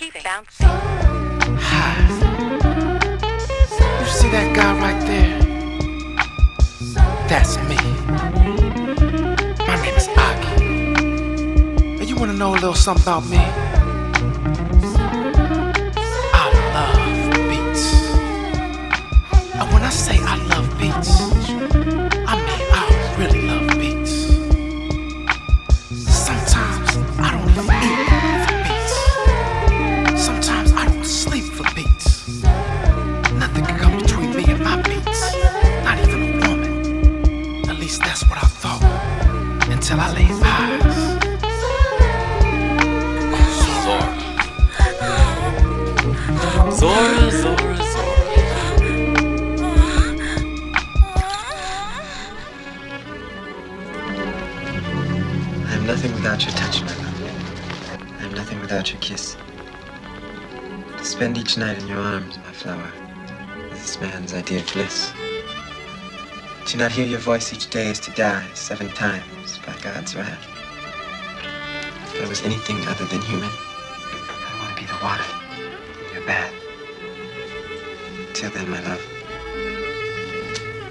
Hi. You see that guy right there? That's me. My name is Aki. And you wanna know a little something about me? spend each night in your arms, my flower. This man's idea of bliss. To not hear your voice each day is to die seven times by God's wrath. If I was anything other than human, I want to be the water in your bath. Till then, my love.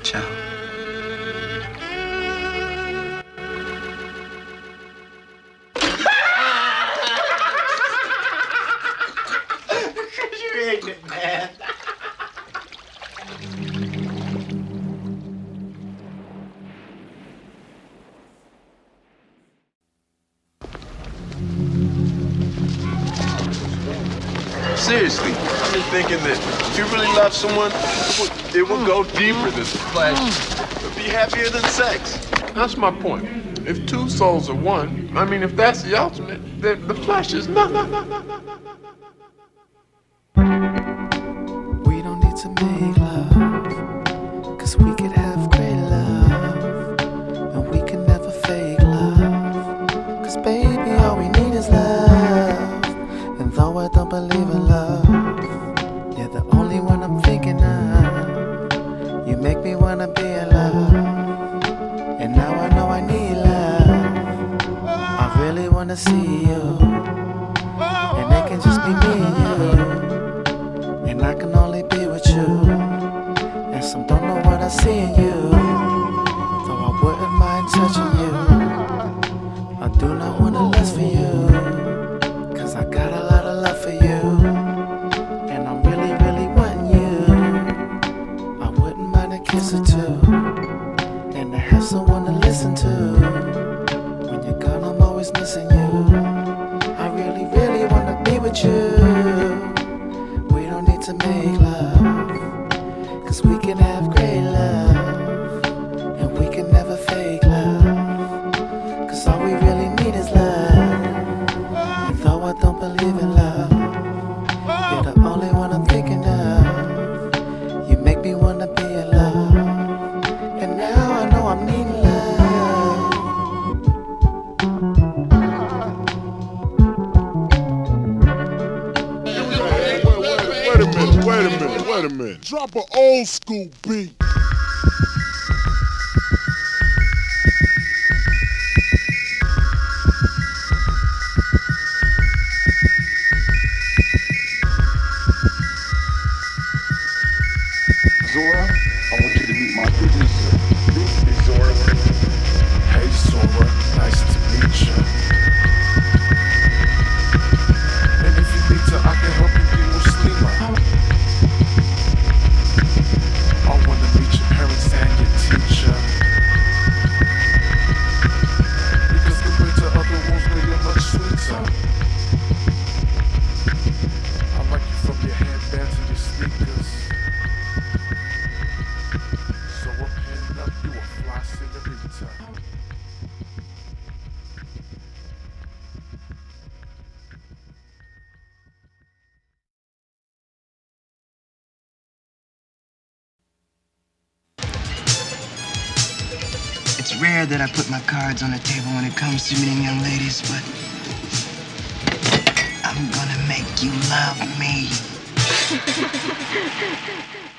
Ciao. man. Seriously, I've been thinking that if you really love someone, it will go deeper than flesh. It'll be happier than sex. That's my point. If two souls are one, I mean, if that's the ultimate, then the flesh is nothing. No, no, no, Wait a minute, wait a minute, wait a minute. Drop an old school beat. rare that I put my cards on the table when it comes to meeting young ladies, but I'm gonna make you love me.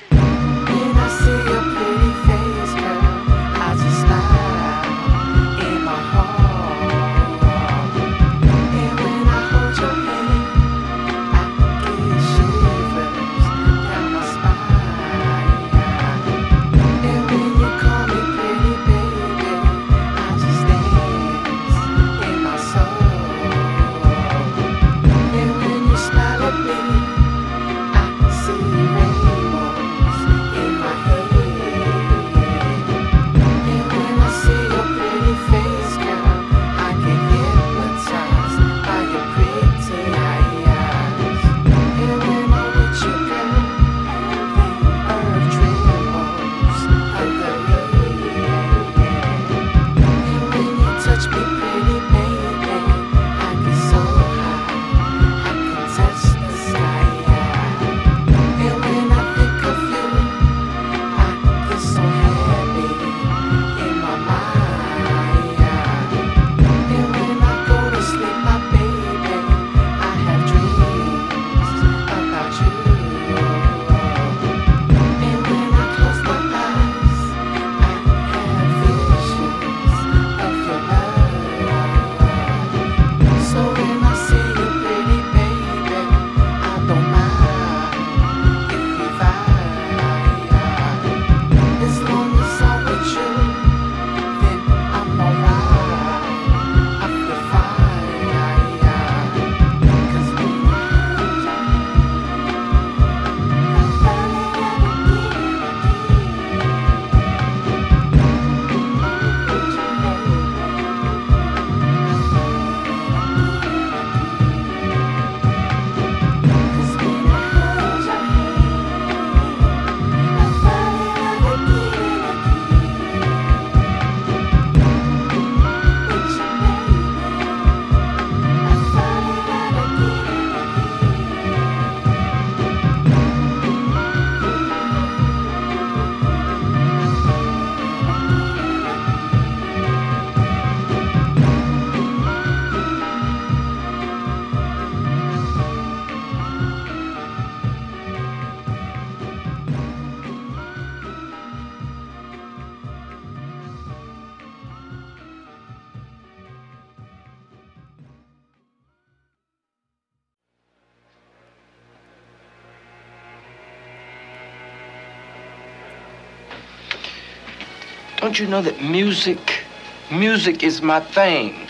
Don't you know that music, music is my thing?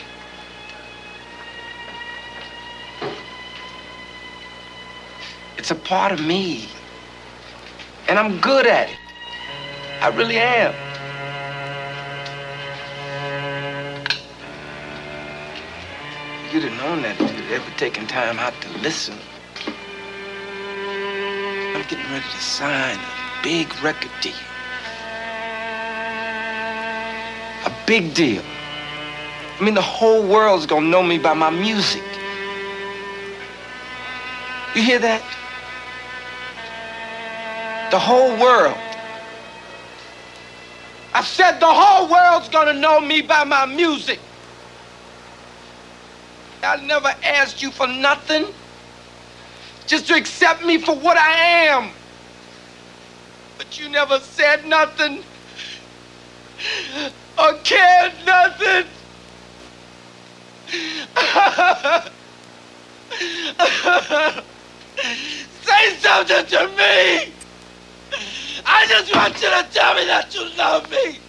It's a part of me. And I'm good at it. I really am. You'd have known that if you'd ever taken time out to listen. I'm getting ready to sign a big record deal. A big deal. I mean, the whole world's gonna know me by my music. You hear that? The whole world. I said the whole world's gonna know me by my music. I never asked you for nothing. Just to accept me for what I am. But you never said nothing. Or cared nothing. Say something to me. I just want you to tell me that you love me.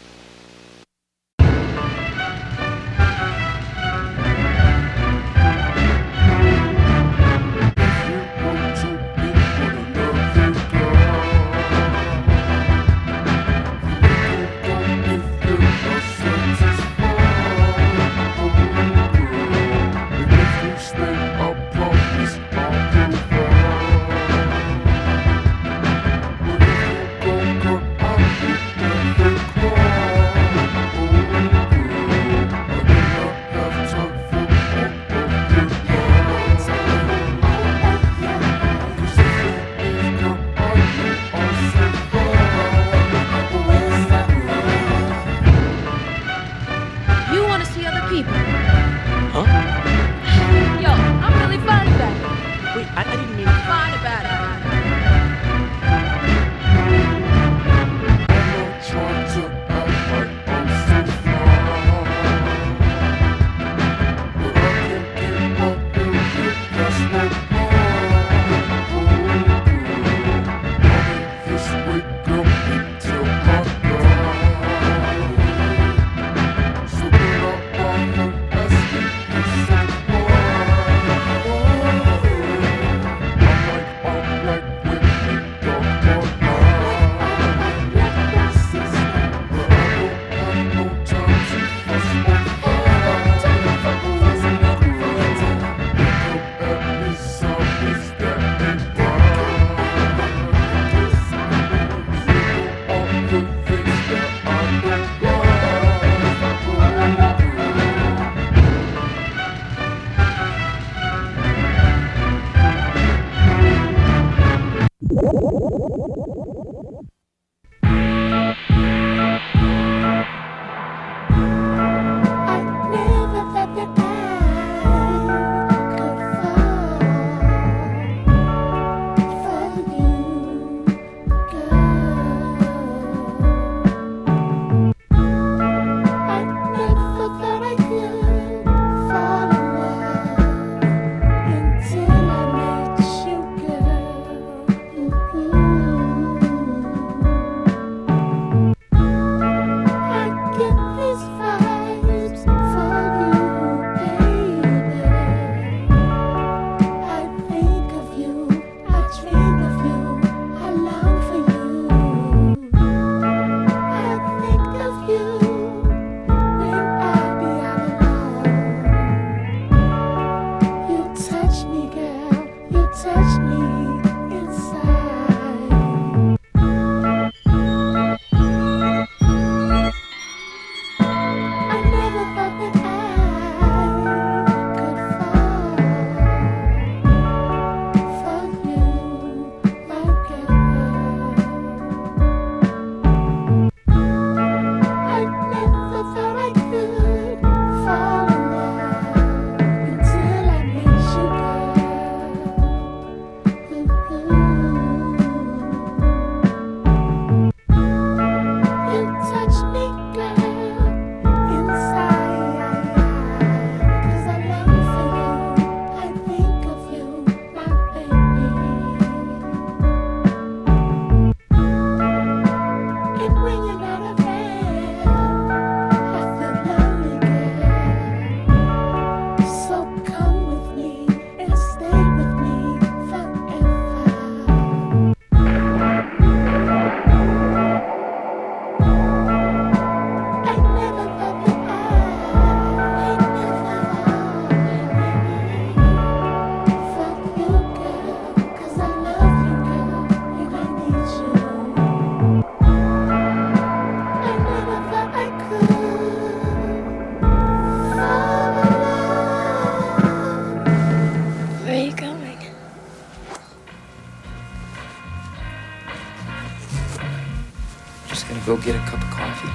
Go get a cup of coffee.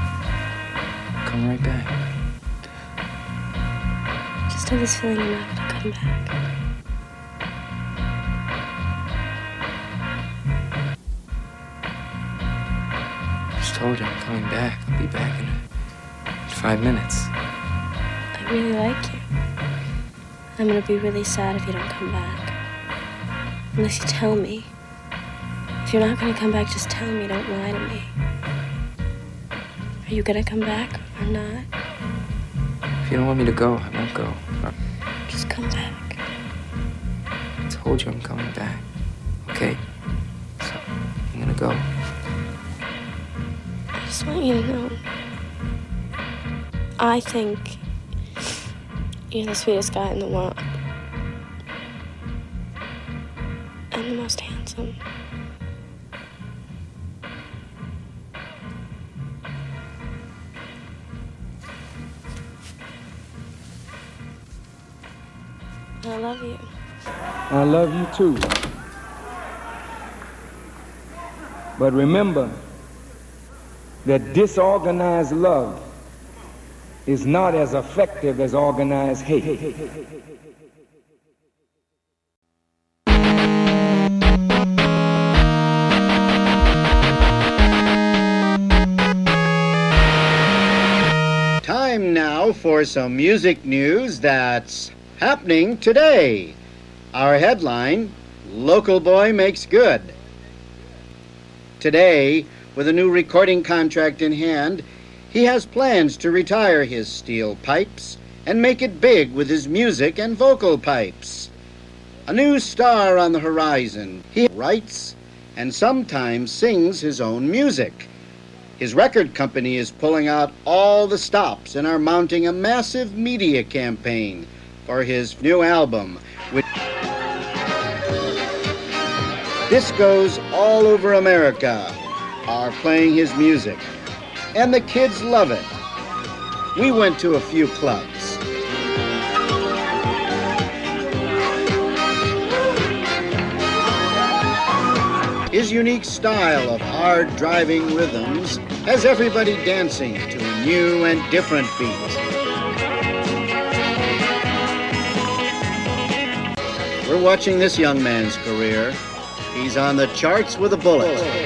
Come right back. Just have this feeling you're not gonna come back. I just told you I'm coming back. I'll be back in, in five minutes. I really like you. I'm gonna be really sad if you don't come back. Unless you tell me. If you're not gonna come back, just tell me. Don't lie to me. Are you gonna come back or not? If you don't want me to go, I won't go. Just come back. I told you I'm coming back. Okay? So, I'm gonna go. I just want you to know. I think you're the sweetest guy in the world. Love you too. But remember that disorganized love is not as effective as organized hate. Time now for some music news that's happening today. Our headline Local Boy Makes Good. Today, with a new recording contract in hand, he has plans to retire his steel pipes and make it big with his music and vocal pipes. A new star on the horizon. He writes and sometimes sings his own music. His record company is pulling out all the stops and are mounting a massive media campaign for his new album. Which Discos all over America are playing his music, and the kids love it. We went to a few clubs. His unique style of hard driving rhythms has everybody dancing to a new and different beat. We're watching this young man's career. He's on the charts with a bullet.